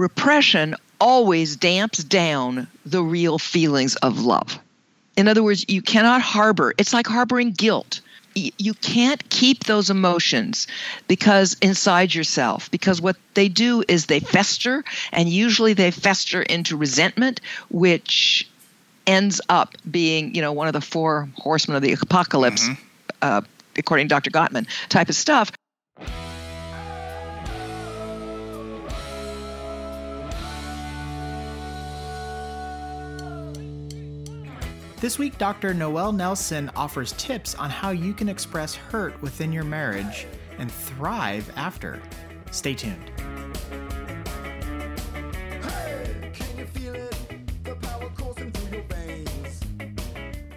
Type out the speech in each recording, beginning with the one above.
repression always damps down the real feelings of love. In other words, you cannot harbor, it's like harboring guilt. You can't keep those emotions because inside yourself, because what they do is they fester, and usually they fester into resentment, which ends up being, you know, one of the four horsemen of the apocalypse, mm-hmm. uh, according to Dr. Gottman, type of stuff. This week, Dr. Noelle Nelson offers tips on how you can express hurt within your marriage and thrive after. Stay tuned.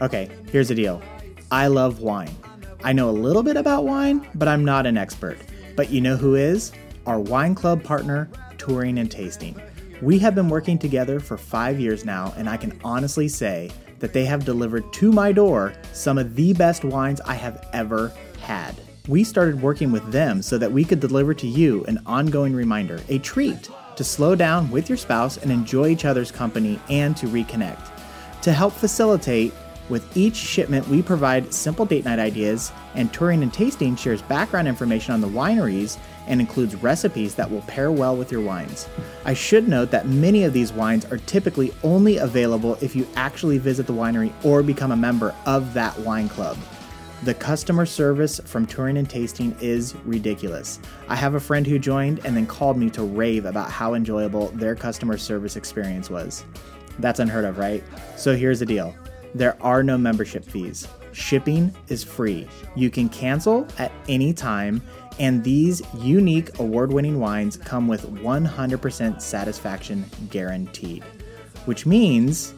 Okay, here's the deal I love wine. I know a little bit about wine, but I'm not an expert. But you know who is? Our wine club partner, Touring and Tasting. We have been working together for five years now, and I can honestly say that they have delivered to my door some of the best wines I have ever had. We started working with them so that we could deliver to you an ongoing reminder, a treat to slow down with your spouse and enjoy each other's company and to reconnect. To help facilitate, with each shipment, we provide simple date night ideas, and Touring and Tasting shares background information on the wineries and includes recipes that will pair well with your wines. I should note that many of these wines are typically only available if you actually visit the winery or become a member of that wine club. The customer service from Touring and Tasting is ridiculous. I have a friend who joined and then called me to rave about how enjoyable their customer service experience was. That's unheard of, right? So here's the deal there are no membership fees. Shipping is free. You can cancel at any time, and these unique award winning wines come with 100% satisfaction guaranteed, which means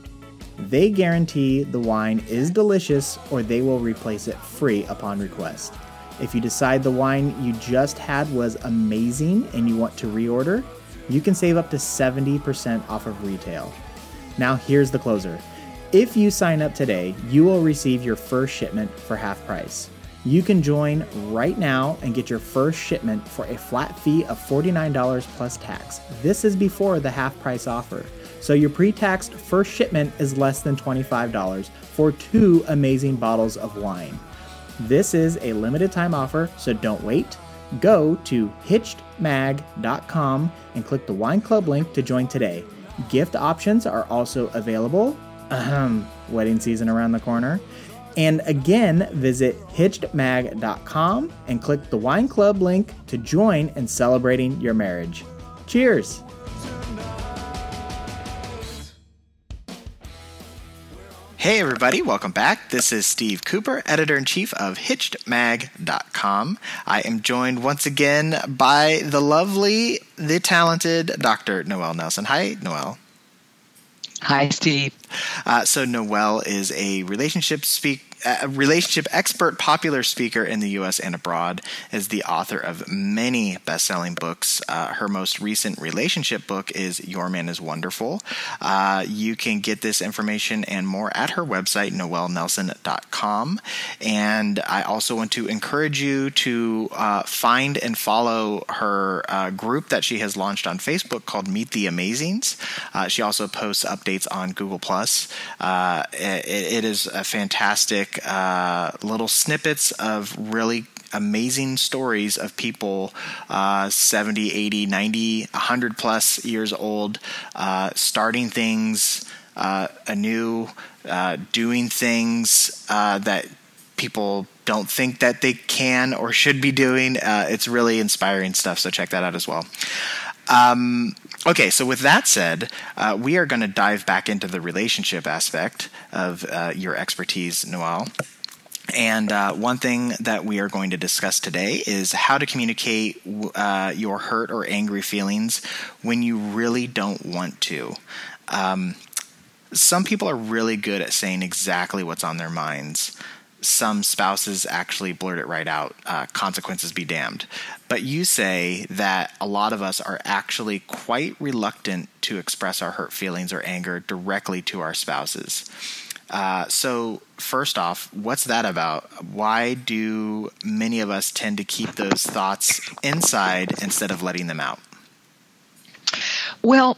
they guarantee the wine is delicious or they will replace it free upon request. If you decide the wine you just had was amazing and you want to reorder, you can save up to 70% off of retail. Now, here's the closer. If you sign up today, you will receive your first shipment for half price. You can join right now and get your first shipment for a flat fee of $49 plus tax. This is before the half price offer. So your pre taxed first shipment is less than $25 for two amazing bottles of wine. This is a limited time offer, so don't wait. Go to hitchedmag.com and click the wine club link to join today. Gift options are also available. Ahem, wedding season around the corner. And again, visit hitchedmag.com and click the wine club link to join in celebrating your marriage. Cheers! Hey, everybody, welcome back. This is Steve Cooper, editor in chief of HitchedMag.com. I am joined once again by the lovely, the talented Dr. Noelle Nelson. Hi, Noelle. Hi, Steve. Uh, so Noelle is a relationship speak a relationship expert, popular speaker in the U.S. and abroad, is the author of many best-selling books. Uh, her most recent relationship book is "Your Man Is Wonderful." Uh, you can get this information and more at her website, noellenelson.com. And I also want to encourage you to uh, find and follow her uh, group that she has launched on Facebook called Meet the Amazings. Uh, she also posts updates on Google Plus. Uh, it, it is a fantastic uh, little snippets of really amazing stories of people uh, 70, 80, 90, 100 plus years old, uh, starting things uh, anew, uh, doing things uh, that people don't think that they can or should be doing. Uh, it's really inspiring stuff, so check that out as well. Um, okay, so with that said, uh, we are going to dive back into the relationship aspect of uh, your expertise, Noelle. And uh, one thing that we are going to discuss today is how to communicate uh, your hurt or angry feelings when you really don't want to. Um, some people are really good at saying exactly what's on their minds some spouses actually blurt it right out uh, consequences be damned. But you say that a lot of us are actually quite reluctant to express our hurt feelings or anger directly to our spouses. Uh, so, first off, what's that about? Why do many of us tend to keep those thoughts inside instead of letting them out? Well,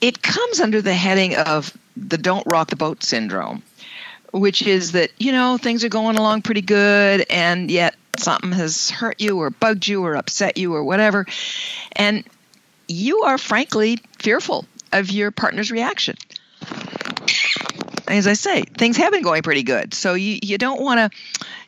it comes under the heading of the don't rock the boat syndrome, which is that, you know, things are going along pretty good and yet something has hurt you or bugged you or upset you or whatever. And you are frankly fearful of your partner's reaction. As I say, things have been going pretty good, so you, you don't want to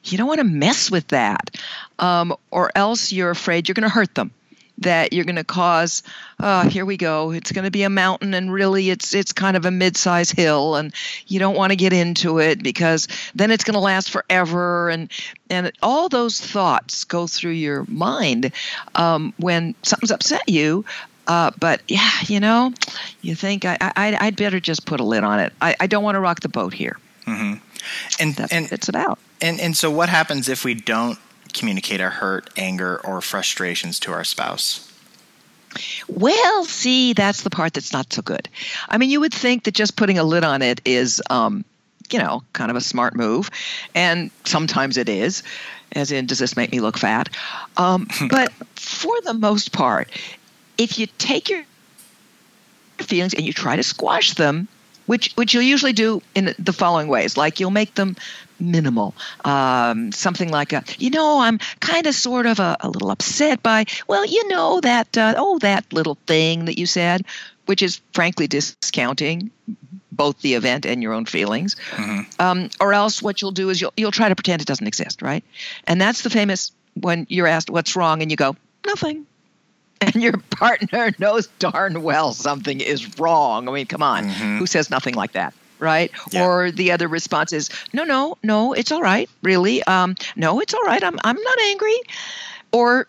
you don't want to mess with that, um, or else you're afraid you're going to hurt them that you're going to cause uh, here we go it's going to be a mountain and really it's it's kind of a mid-size hill and you don't want to get into it because then it's going to last forever and and all those thoughts go through your mind um, when something's upset you uh, but yeah, you know, you think I, I I'd better just put a lid on it. I, I don't want to rock the boat here. Mm-hmm. And That's and what it's about. And and so what happens if we don't communicate our hurt, anger, or frustrations to our spouse? Well, see, that's the part that's not so good. I mean, you would think that just putting a lid on it is, um, you know, kind of a smart move, and sometimes it is. As in, does this make me look fat? Um, but for the most part, if you take your feelings and you try to squash them, which which you'll usually do in the following ways, like you'll make them minimal. Um, something like a, you know, I'm kind of sort of a, a, little upset by, well, you know, that, uh, oh, that little thing that you said, which is frankly discounting both the event and your own feelings. Mm-hmm. Um, or else what you'll do is you'll, you'll try to pretend it doesn't exist, right? And that's the famous when you're asked what's wrong and you go, nothing. And your partner knows darn well something is wrong. I mean, come on. Mm-hmm. Who says nothing like that? right? Yeah. Or the other response is, no, no, no, it's all right, really. Um, no, it's all right. I'm, I'm not angry. Or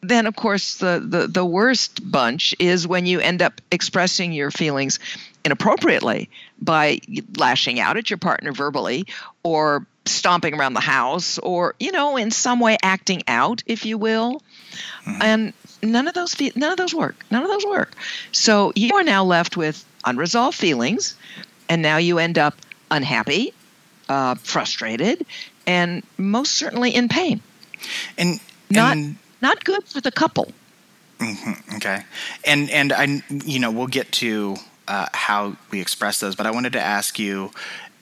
then, of course, the, the, the worst bunch is when you end up expressing your feelings inappropriately by lashing out at your partner verbally or stomping around the house or, you know, in some way acting out, if you will. Mm-hmm. And none of those none of those work. None of those work. So you are now left with unresolved feelings and now you end up unhappy, uh, frustrated, and most certainly in pain. And, not not good for the couple. Mm-hmm, okay, and and I you know we'll get to uh, how we express those, but I wanted to ask you,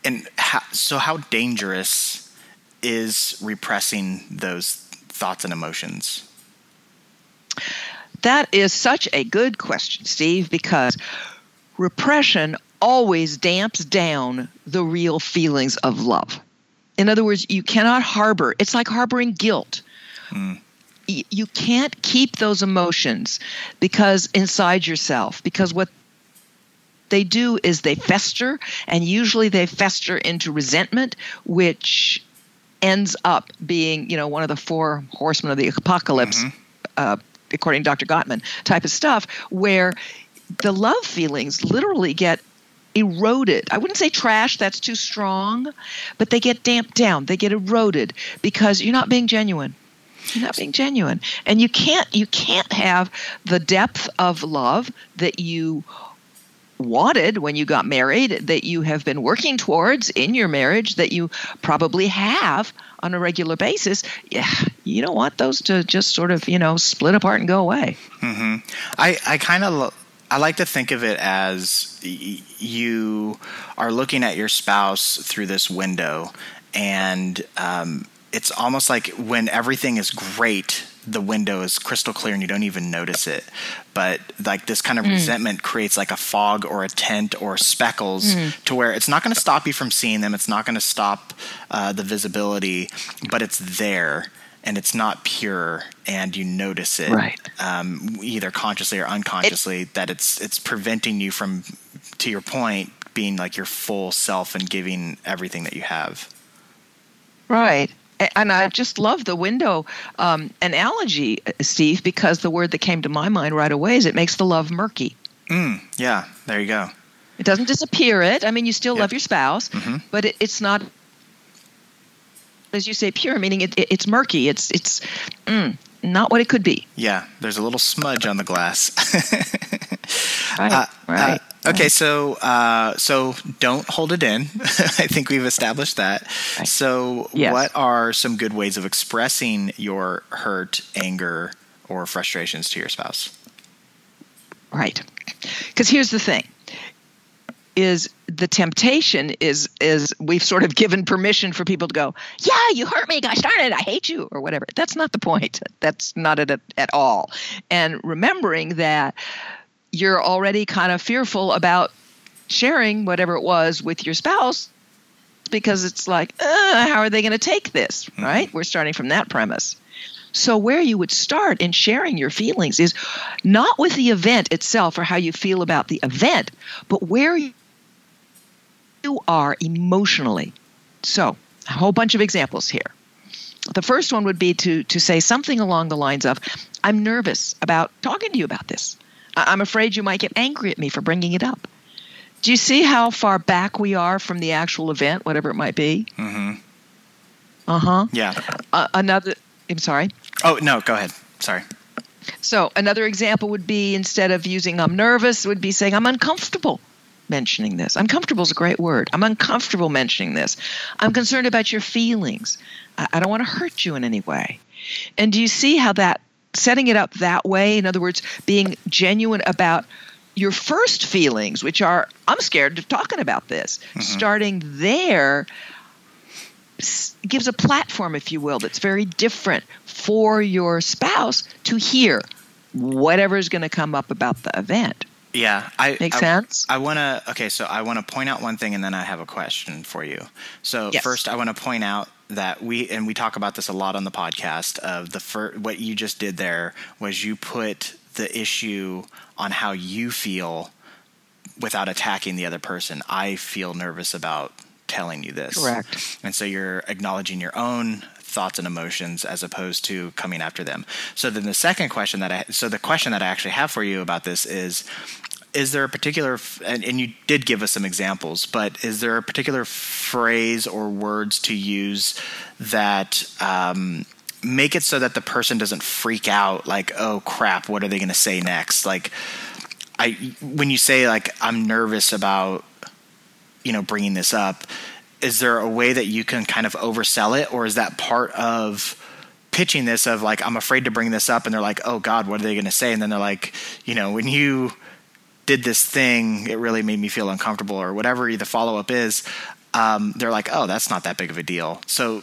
and how, so how dangerous is repressing those thoughts and emotions? That is such a good question, Steve, because repression always damps down the real feelings of love. In other words, you cannot harbor, it's like harboring guilt. Mm. You can't keep those emotions because inside yourself, because what they do is they fester, and usually they fester into resentment, which ends up being, you know, one of the four horsemen of the apocalypse, mm-hmm. uh, according to Dr. Gottman, type of stuff, where the love feelings literally get eroded. I wouldn't say trash, that's too strong, but they get damped down. They get eroded because you're not being genuine. You're not being genuine. And you can't you can't have the depth of love that you wanted when you got married that you have been working towards in your marriage that you probably have on a regular basis yeah you don't want those to just sort of you know split apart and go away mm-hmm. i i kind of I like to think of it as you are looking at your spouse through this window, and um, it's almost like when everything is great, the window is crystal clear and you don't even notice it. But like this kind of mm. resentment creates like a fog or a tint or speckles mm. to where it's not going to stop you from seeing them. It's not going to stop uh, the visibility, but it's there and it's not pure and you notice it right. um, either consciously or unconsciously it, that it's it's preventing you from to your point being like your full self and giving everything that you have right and I just love the window um, analogy, Steve, because the word that came to my mind right away is it makes the love murky. Mm, yeah, there you go. It doesn't disappear it. I mean, you still yep. love your spouse, mm-hmm. but it, it's not as you say, pure, meaning it, it, it's murky. It's it's mm, not what it could be. Yeah, there's a little smudge on the glass. right. Uh, right. Uh, okay, so uh, so don't hold it in. I think we've established that. So, yes. what are some good ways of expressing your hurt, anger, or frustrations to your spouse? Right. Because here's the thing is the temptation is is we've sort of given permission for people to go, yeah, you hurt me, gosh darn it, I hate you, or whatever. That's not the point. That's not it at, at all. And remembering that you're already kind of fearful about sharing whatever it was with your spouse because it's like, uh, how are they going to take this? Mm-hmm. Right? We're starting from that premise. So, where you would start in sharing your feelings is not with the event itself or how you feel about the event, but where you are emotionally. So, a whole bunch of examples here. The first one would be to, to say something along the lines of, I'm nervous about talking to you about this. I'm afraid you might get angry at me for bringing it up. Do you see how far back we are from the actual event, whatever it might be? Mm-hmm. Uh huh. Yeah. Uh, another. I'm sorry. Oh no, go ahead. Sorry. So another example would be instead of using "I'm nervous," would be saying "I'm uncomfortable." mentioning this. Uncomfortable is a great word. I'm uncomfortable mentioning this. I'm concerned about your feelings. I, I don't want to hurt you in any way. And do you see how that setting it up that way, in other words, being genuine about your first feelings, which are, I'm scared of talking about this, mm-hmm. starting there gives a platform, if you will, that's very different for your spouse to hear whatever is going to come up about the event. Yeah, I make I, sense. I want to. Okay, so I want to point out one thing, and then I have a question for you. So yes. first, I want to point out that we and we talk about this a lot on the podcast. Of the fir- what you just did there was you put the issue on how you feel without attacking the other person. I feel nervous about telling you this. Correct. And so you're acknowledging your own thoughts and emotions as opposed to coming after them. So then the second question that I so the question that I actually have for you about this is is there a particular and, and you did give us some examples but is there a particular phrase or words to use that um, make it so that the person doesn't freak out like oh crap what are they going to say next? Like i when you say like i'm nervous about you know bringing this up is there a way that you can kind of oversell it or is that part of pitching this of like i'm afraid to bring this up and they're like oh god what are they going to say? And then they're like you know when you did this thing it really made me feel uncomfortable or whatever the follow-up is um, they're like oh that's not that big of a deal so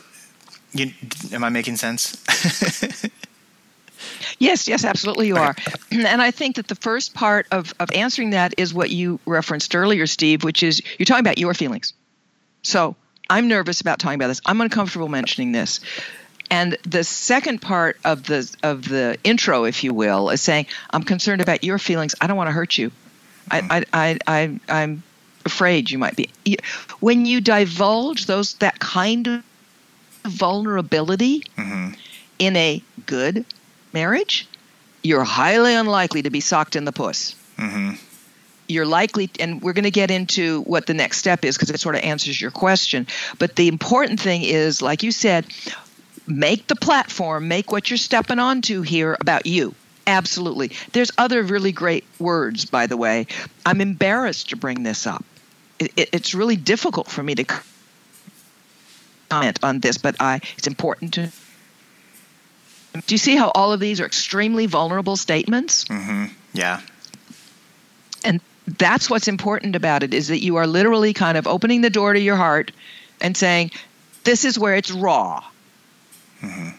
you, am I making sense? yes, yes, absolutely you are. And I think that the first part of, of answering that is what you referenced earlier, Steve, which is you're talking about your feelings. So I'm nervous about talking about this. I'm uncomfortable mentioning this. And the second part of the of the intro, if you will, is saying, I'm concerned about your feelings. I don't want to hurt you. I, hmm. I, I, I, I'm afraid you might be. When you divulge those that kind of vulnerability mm-hmm. in a good marriage, you're highly unlikely to be socked in the puss. Mm-hmm. You're likely, and we're going to get into what the next step is because it sort of answers your question. But the important thing is, like you said, make the platform, make what you're stepping onto here about you. Absolutely. There's other really great words, by the way. I'm embarrassed to bring this up. It, it, it's really difficult for me to comment on this, but I it's important to. Do you see how all of these are extremely vulnerable statements? Mm-hmm. Yeah. And that's what's important about it is that you are literally kind of opening the door to your heart and saying, "This is where it's raw." Mm-hmm.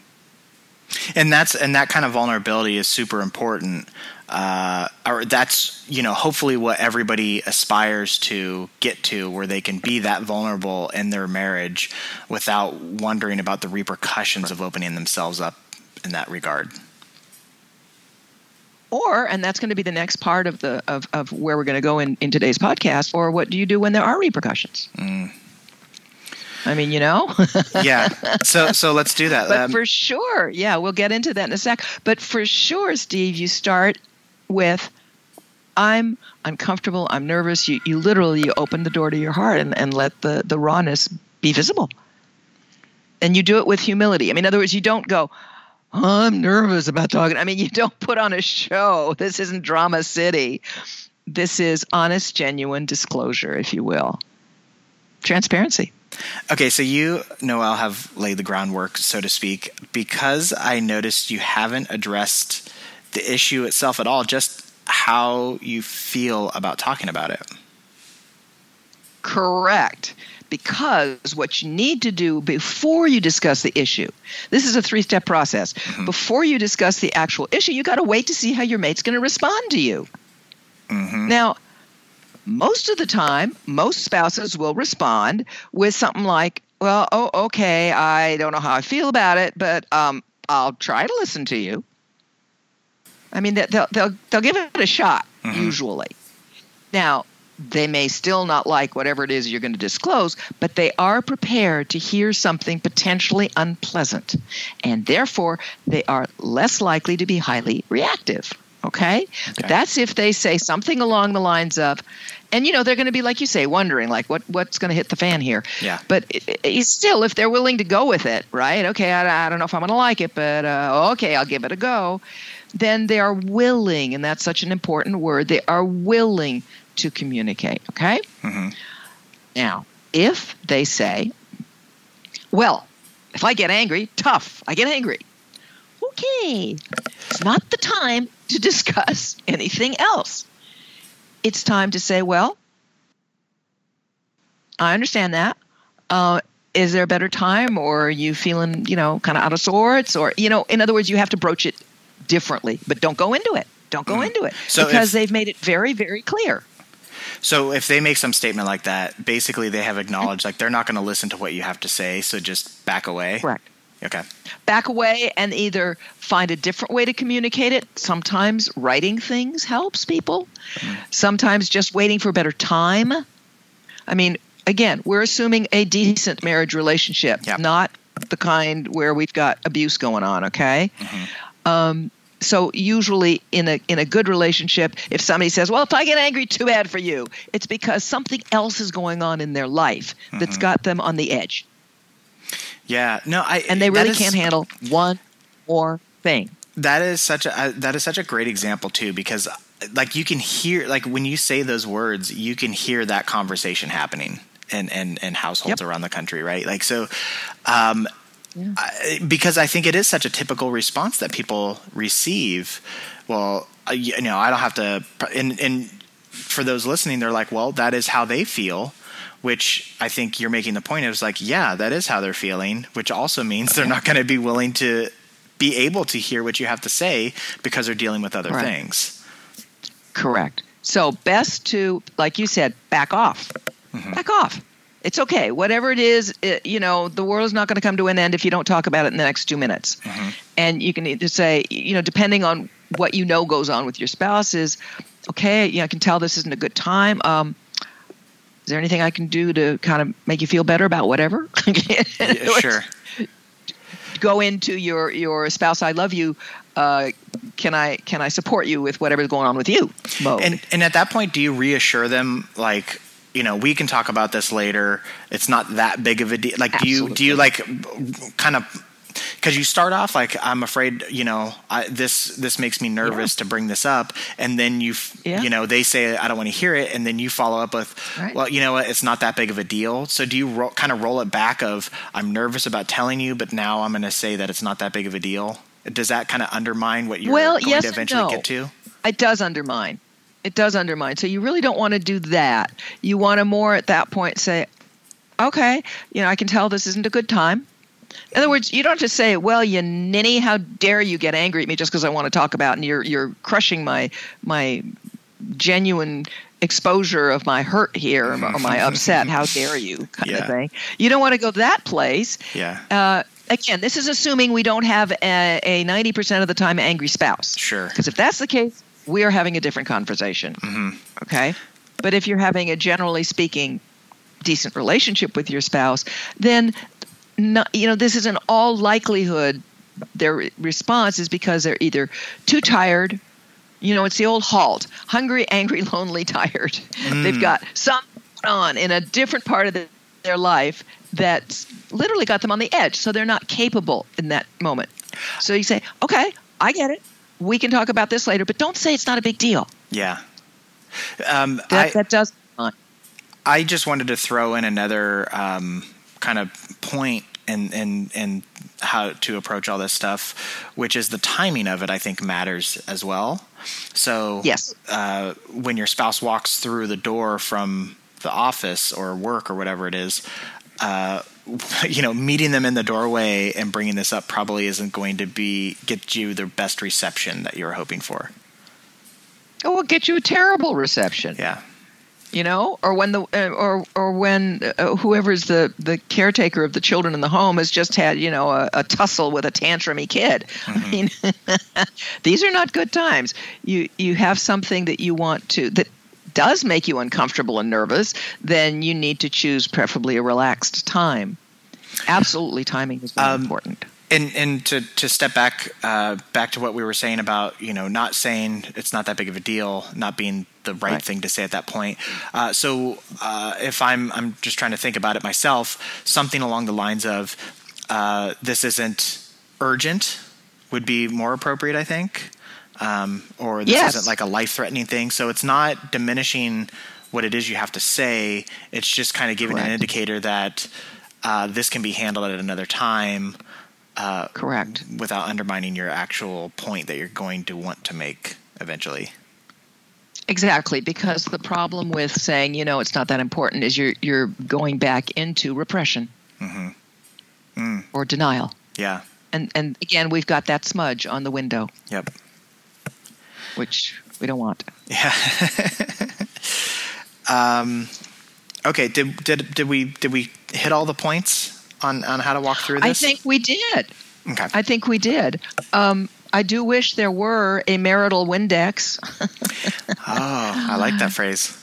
And that's and that kind of vulnerability is super important uh, or that's you know hopefully what everybody aspires to get to where they can be that vulnerable in their marriage without wondering about the repercussions of opening themselves up in that regard or and that's going to be the next part of the of, of where we're going to go in, in today's podcast or what do you do when there are repercussions mm. I mean, you know. yeah. So so let's do that. But um, for sure, yeah, we'll get into that in a sec. But for sure, Steve, you start with I'm uncomfortable, I'm nervous. You, you literally you open the door to your heart and, and let the, the rawness be visible. And you do it with humility. I mean, in other words, you don't go, I'm nervous about talking. I mean, you don't put on a show. This isn't Drama City. This is honest, genuine disclosure, if you will. Transparency. Okay, so you, Noelle, have laid the groundwork, so to speak. Because I noticed you haven't addressed the issue itself at all, just how you feel about talking about it. Correct. Because what you need to do before you discuss the issue, this is a three step process. Mm-hmm. Before you discuss the actual issue, you got to wait to see how your mate's going to respond to you. Mm-hmm. Now, most of the time, most spouses will respond with something like, well, oh, okay, I don't know how I feel about it, but um, I'll try to listen to you. I mean, they'll, they'll, they'll give it a shot, mm-hmm. usually. Now, they may still not like whatever it is you're going to disclose, but they are prepared to hear something potentially unpleasant. And therefore, they are less likely to be highly reactive. Okay? okay? But that's if they say something along the lines of, and you know they're going to be like you say, wondering like what what's going to hit the fan here. Yeah. But it, it, still, if they're willing to go with it, right? Okay, I, I don't know if I'm going to like it, but uh, okay, I'll give it a go. Then they are willing, and that's such an important word. They are willing to communicate. Okay. Mm-hmm. Now, if they say, "Well, if I get angry, tough. I get angry." Okay, it's not the time to discuss anything else. It's time to say, well, I understand that. Uh, is there a better time, or are you feeling, you know, kind of out of sorts, or you know, in other words, you have to broach it differently, but don't go into it. Don't go mm. into it so because if, they've made it very, very clear. So if they make some statement like that, basically they have acknowledged like they're not going to listen to what you have to say, so just back away. Correct. Okay. Back away and either find a different way to communicate it. Sometimes writing things helps people. Mm. Sometimes just waiting for a better time. I mean, again, we're assuming a decent marriage relationship, yep. not the kind where we've got abuse going on, okay? Mm-hmm. Um, so usually in a in a good relationship if somebody says well if i get angry too bad for you it's because something else is going on in their life that's mm-hmm. got them on the edge yeah, no, I and they really is, can't handle one more thing. That is such a uh, that is such a great example too because like you can hear like when you say those words, you can hear that conversation happening in in, in households yep. around the country, right? Like so. Um, yeah. I, because I think it is such a typical response that people receive. Well, you know, I don't have to. And, and for those listening, they're like, well, that is how they feel which I think you're making the point of is like, yeah, that is how they're feeling, which also means they're not going to be willing to be able to hear what you have to say because they're dealing with other right. things. Correct. So best to, like you said, back off. Mm-hmm. Back off. It's okay. Whatever it is, it, you know, the world is not going to come to an end if you don't talk about it in the next two minutes. Mm-hmm. And you can either say, you know, depending on what you know goes on with your spouse, is okay. Yeah, I can tell this isn't a good time. Um, is there anything I can do to kind of make you feel better about whatever? yeah, sure. Go into your your spouse. I love you. Uh, can I can I support you with whatever's going on with you? Mode. And and at that point, do you reassure them like? You know, we can talk about this later. It's not that big of a deal. Like, Absolutely. do you do you like kind of because you start off like I'm afraid, you know, I, this this makes me nervous yeah. to bring this up, and then you yeah. you know they say I don't want to hear it, and then you follow up with, right. well, you know what, it's not that big of a deal. So do you ro- kind of roll it back of I'm nervous about telling you, but now I'm going to say that it's not that big of a deal? Does that kind of undermine what you're well, going yes to eventually no. get to? It does undermine. It does undermine. So you really don't want to do that. You want to more at that point say, okay, you know, I can tell this isn't a good time. In other words, you don't just say, "Well, you ninny, how dare you get angry at me just because I want to talk about?" And you're you're crushing my my genuine exposure of my hurt here or my upset. How dare you? Kind yeah. of thing. You don't want to go that place. Yeah. Uh, again, this is assuming we don't have a, a 90% of the time angry spouse. Sure. Because if that's the case, we are having a different conversation. Mm-hmm. Okay. But if you're having a generally speaking decent relationship with your spouse, then not, you know, this is in all likelihood their response is because they're either too tired, you know, it's the old halt hungry, angry, lonely, tired. Mm. They've got something on in a different part of the, their life that's literally got them on the edge. So they're not capable in that moment. So you say, okay, I get it. We can talk about this later, but don't say it's not a big deal. Yeah. Um, that, I, that does. I just wanted to throw in another um, kind of point and and and how to approach all this stuff, which is the timing of it. I think matters as well. So yes, uh, when your spouse walks through the door from the office or work or whatever it is, uh, you know, meeting them in the doorway and bringing this up probably isn't going to be get you the best reception that you're hoping for. It will get you a terrible reception. Yeah. You know, or when the uh, or or when uh, whoever's the the caretaker of the children in the home has just had you know a, a tussle with a tantrumy kid. Mm-hmm. I mean, these are not good times. You you have something that you want to that does make you uncomfortable and nervous, then you need to choose preferably a relaxed time. Absolutely, timing is very um, important. And and to to step back uh, back to what we were saying about you know not saying it's not that big of a deal, not being the right, right. thing to say at that point. Uh, so uh, if I'm I'm just trying to think about it myself, something along the lines of uh, this isn't urgent would be more appropriate, I think um, or this yes. isn't like a life threatening thing. So it's not diminishing what it is you have to say. It's just kind of giving Correct. an indicator that uh, this can be handled at another time. Uh, Correct. Without undermining your actual point that you're going to want to make eventually. Exactly, because the problem with saying, you know, it's not that important is you're you're going back into repression mm-hmm. mm. or denial. Yeah. And and again, we've got that smudge on the window. Yep which we don't want. Yeah. um, okay. Did did did we did we hit all the points on on how to walk through this? I think we did. Okay. I think we did. Um, I do wish there were a marital Windex. oh, I like that phrase.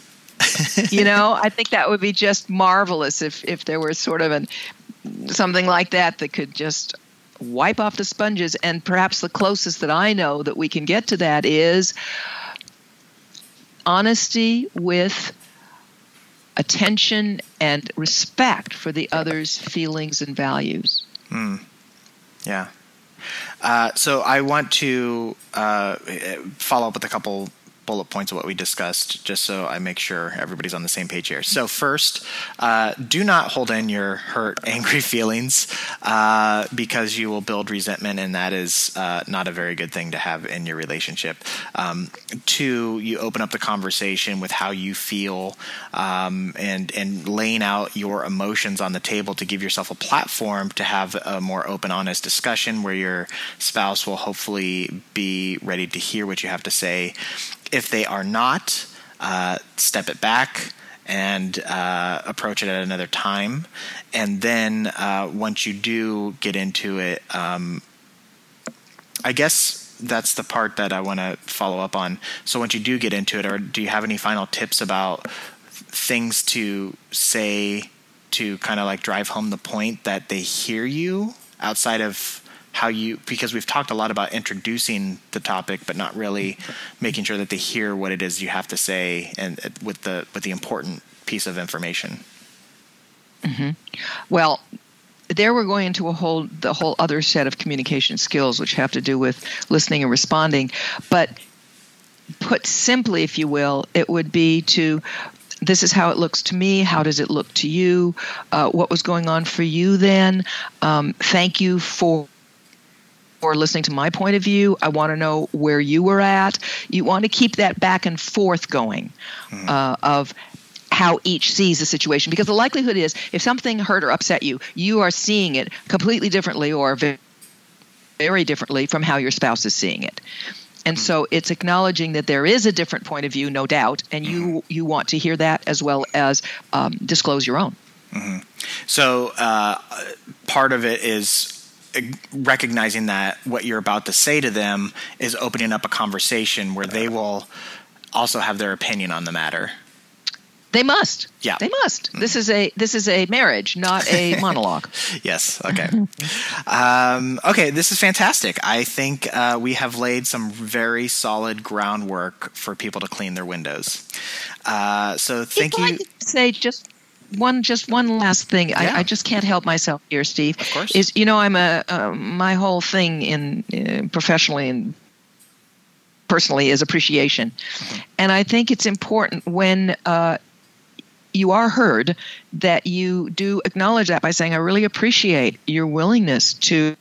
you know, I think that would be just marvelous if if there were sort of an something like that that could just wipe off the sponges. And perhaps the closest that I know that we can get to that is honesty with attention and respect for the other's feelings and values. Mm. Yeah. Uh, so I want to uh, follow up with a couple bullet points of what we discussed, just so I make sure everybody's on the same page here. So, first, uh, do not hold in your hurt, angry feelings uh, because you will build resentment, and that is uh, not a very good thing to have in your relationship. Um, two, you open up the conversation with how you feel um, and and laying out your emotions on the table to give yourself a platform to have a more open, honest discussion where your spouse will hopefully be ready to hear what you have to say if they are not, uh, step it back and uh, approach it at another time. And then uh, once you do get into it, um, I guess that's the part that I want to follow up on. So once you do get into it, or do you have any final tips about things to say to kind of like drive home the point that they hear you outside of how you because we've talked a lot about introducing the topic but not really making sure that they hear what it is you have to say and uh, with the with the important piece of information mm-hmm. well there we're going into a whole the whole other set of communication skills which have to do with listening and responding but put simply if you will it would be to this is how it looks to me. How does it look to you? Uh, what was going on for you then? Um, thank you for or listening to my point of view. I want to know where you were at. You want to keep that back and forth going mm-hmm. uh, of how each sees the situation because the likelihood is if something hurt or upset you, you are seeing it completely differently or very, very differently from how your spouse is seeing it. And mm-hmm. so it's acknowledging that there is a different point of view, no doubt, and you mm-hmm. you want to hear that as well as um, disclose your own. Mm-hmm. So uh, part of it is recognizing that what you're about to say to them is opening up a conversation where they will also have their opinion on the matter. They must. Yeah, they must. Mm-hmm. This is a this is a marriage, not a monologue. yes. Okay. um, okay. This is fantastic. I think uh, we have laid some very solid groundwork for people to clean their windows. Uh, so thank you. I say just one just one last thing yeah. I, I, just can't help myself here steve of course. is you know i'm a uh, my whole thing in uh, professionally and personally is appreciation mm-hmm. and i think it's important when uh, you are heard, that you do acknowledge that by saying, I really appreciate your willingness to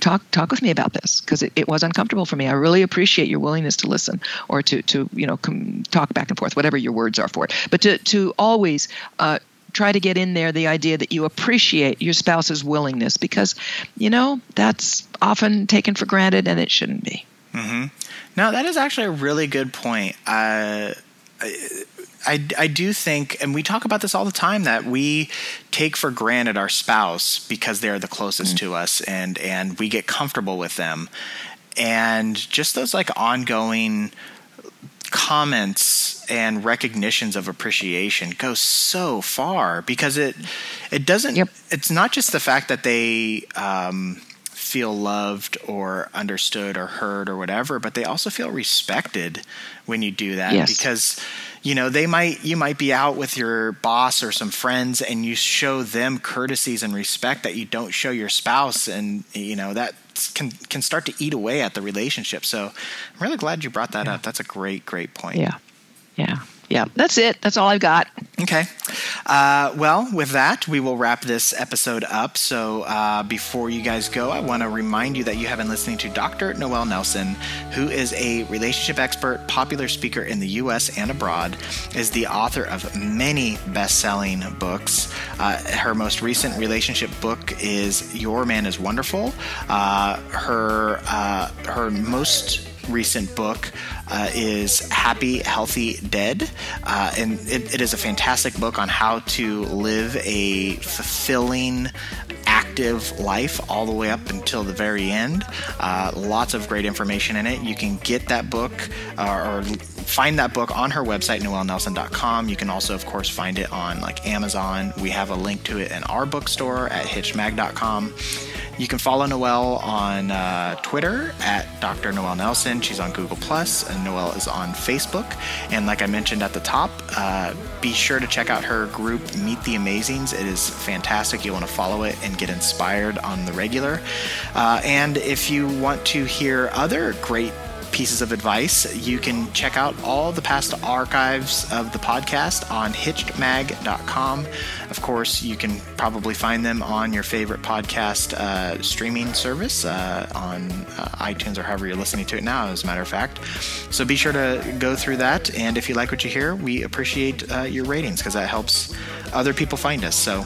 talk talk with me about this because it, it was uncomfortable for me. I really appreciate your willingness to listen or to to you know com- talk back and forth, whatever your words are for it. But to to always uh, try to get in there the idea that you appreciate your spouse's willingness because you know that's often taken for granted and it shouldn't be. Mm-hmm. No, that is actually a really good point. Uh, I, I I do think, and we talk about this all the time, that we take for granted our spouse because they're the closest mm-hmm. to us, and and we get comfortable with them, and just those like ongoing comments and recognitions of appreciation go so far because it it doesn't yep. it's not just the fact that they um, feel loved or understood or heard or whatever, but they also feel respected when you do that yes. because you know they might you might be out with your boss or some friends and you show them courtesies and respect that you don't show your spouse and you know that can can start to eat away at the relationship. So i'm really glad you brought that yeah. up. That's a great great point. Yeah. Yeah yeah, that's it. That's all I've got. Okay. Uh, well, with that, we will wrap this episode up. So uh, before you guys go, I want to remind you that you have been listening to Dr. Noelle Nelson, who is a relationship expert, popular speaker in the U.S. and abroad, is the author of many best-selling books. Uh, her most recent relationship book is Your Man Is Wonderful. Uh, her uh, her most recent book uh, is Happy, Healthy, Dead. Uh, and it, it is a fantastic book on how to live a fulfilling, active life all the way up until the very end. Uh, lots of great information in it. You can get that book uh, or find that book on her website, noellenelson.com. You can also, of course, find it on like Amazon. We have a link to it in our bookstore at hitchedmag.com. You can follow Noelle on uh, Twitter at Dr. Noelle Nelson. She's on Google Plus, and Noelle is on Facebook. And like I mentioned at the top, uh, be sure to check out her group, Meet the Amazings. It is fantastic. You want to follow it and get inspired on the regular. Uh, and if you want to hear other great pieces of advice, you can check out all the past archives of the podcast on hitchedmag.com. Of course, you can probably find them on your favorite podcast uh, streaming service uh, on uh, iTunes or however you're listening to it now, as a matter of fact. So be sure to go through that. And if you like what you hear, we appreciate uh, your ratings because that helps other people find us. So,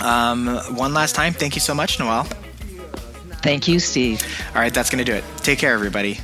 um, one last time, thank you so much, Noelle. Thank you, Steve. All right, that's going to do it. Take care, everybody.